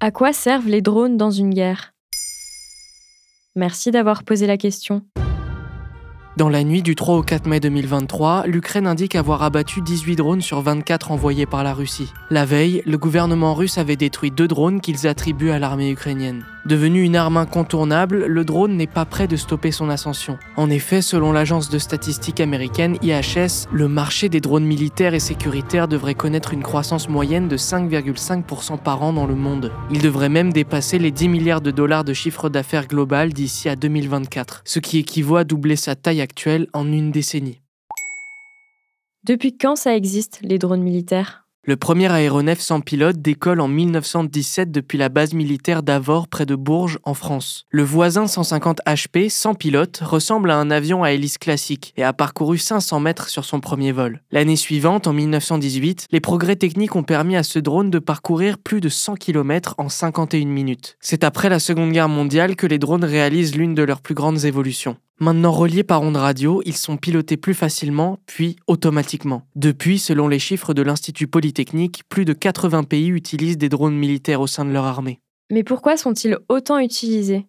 À quoi servent les drones dans une guerre? Merci d'avoir posé la question. Dans la nuit du 3 au 4 mai 2023, l'Ukraine indique avoir abattu 18 drones sur 24 envoyés par la Russie. La veille, le gouvernement russe avait détruit deux drones qu'ils attribuent à l'armée ukrainienne. Devenu une arme incontournable, le drone n'est pas prêt de stopper son ascension. En effet, selon l'agence de statistiques américaine IHS, le marché des drones militaires et sécuritaires devrait connaître une croissance moyenne de 5,5% par an dans le monde. Il devrait même dépasser les 10 milliards de dollars de chiffre d'affaires global d'ici à 2024, ce qui équivaut à doubler sa taille actuelle en une décennie. Depuis quand ça existe, les drones militaires? Le premier aéronef sans pilote décolle en 1917 depuis la base militaire d'Avor près de Bourges en France. Le voisin 150 HP sans pilote ressemble à un avion à hélice classique et a parcouru 500 mètres sur son premier vol. L'année suivante, en 1918, les progrès techniques ont permis à ce drone de parcourir plus de 100 km en 51 minutes. C'est après la Seconde Guerre mondiale que les drones réalisent l'une de leurs plus grandes évolutions. Maintenant reliés par ondes radio, ils sont pilotés plus facilement, puis automatiquement. Depuis, selon les chiffres de l'Institut Polytechnique, plus de 80 pays utilisent des drones militaires au sein de leur armée. Mais pourquoi sont-ils autant utilisés?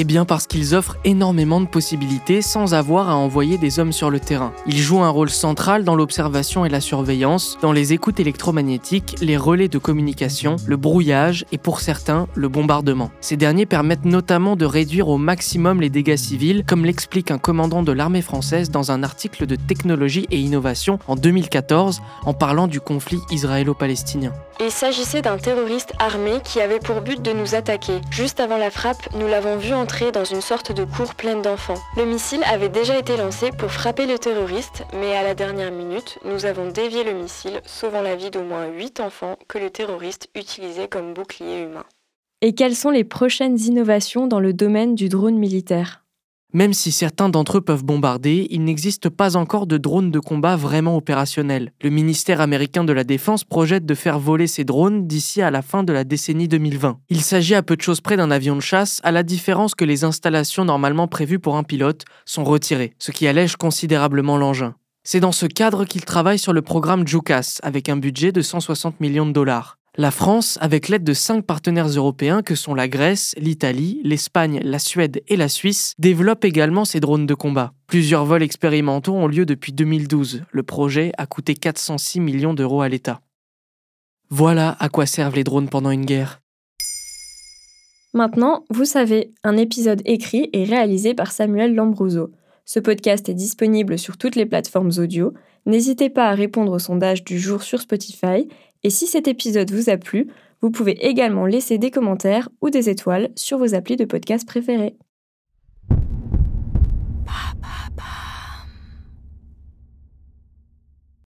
Eh bien parce qu'ils offrent énormément de possibilités sans avoir à envoyer des hommes sur le terrain. Ils jouent un rôle central dans l'observation et la surveillance, dans les écoutes électromagnétiques, les relais de communication, le brouillage et pour certains le bombardement. Ces derniers permettent notamment de réduire au maximum les dégâts civils, comme l'explique un commandant de l'armée française dans un article de technologie et innovation en 2014 en parlant du conflit israélo-palestinien. Il s'agissait d'un terroriste armé qui avait pour but de nous attaquer. Juste avant la frappe, nous l'avons vu dans une sorte de cour pleine d'enfants. Le missile avait déjà été lancé pour frapper le terroriste, mais à la dernière minute, nous avons dévié le missile, sauvant la vie d'au moins 8 enfants que le terroriste utilisait comme bouclier humain. Et quelles sont les prochaines innovations dans le domaine du drone militaire? Même si certains d'entre eux peuvent bombarder, il n'existe pas encore de drones de combat vraiment opérationnels. Le ministère américain de la Défense projette de faire voler ces drones d'ici à la fin de la décennie 2020. Il s'agit à peu de choses près d'un avion de chasse, à la différence que les installations normalement prévues pour un pilote sont retirées, ce qui allège considérablement l'engin. C'est dans ce cadre qu'il travaille sur le programme JUCAS, avec un budget de 160 millions de dollars. La France, avec l'aide de cinq partenaires européens que sont la Grèce, l'Italie, l'Espagne, la Suède et la Suisse, développe également ces drones de combat. Plusieurs vols expérimentaux ont lieu depuis 2012. Le projet a coûté 406 millions d'euros à l'État. Voilà à quoi servent les drones pendant une guerre. Maintenant, vous savez, un épisode écrit et réalisé par Samuel Lambrouzo. Ce podcast est disponible sur toutes les plateformes audio. N'hésitez pas à répondre au sondage du jour sur Spotify et si cet épisode vous a plu, vous pouvez également laisser des commentaires ou des étoiles sur vos applis de podcast préférés.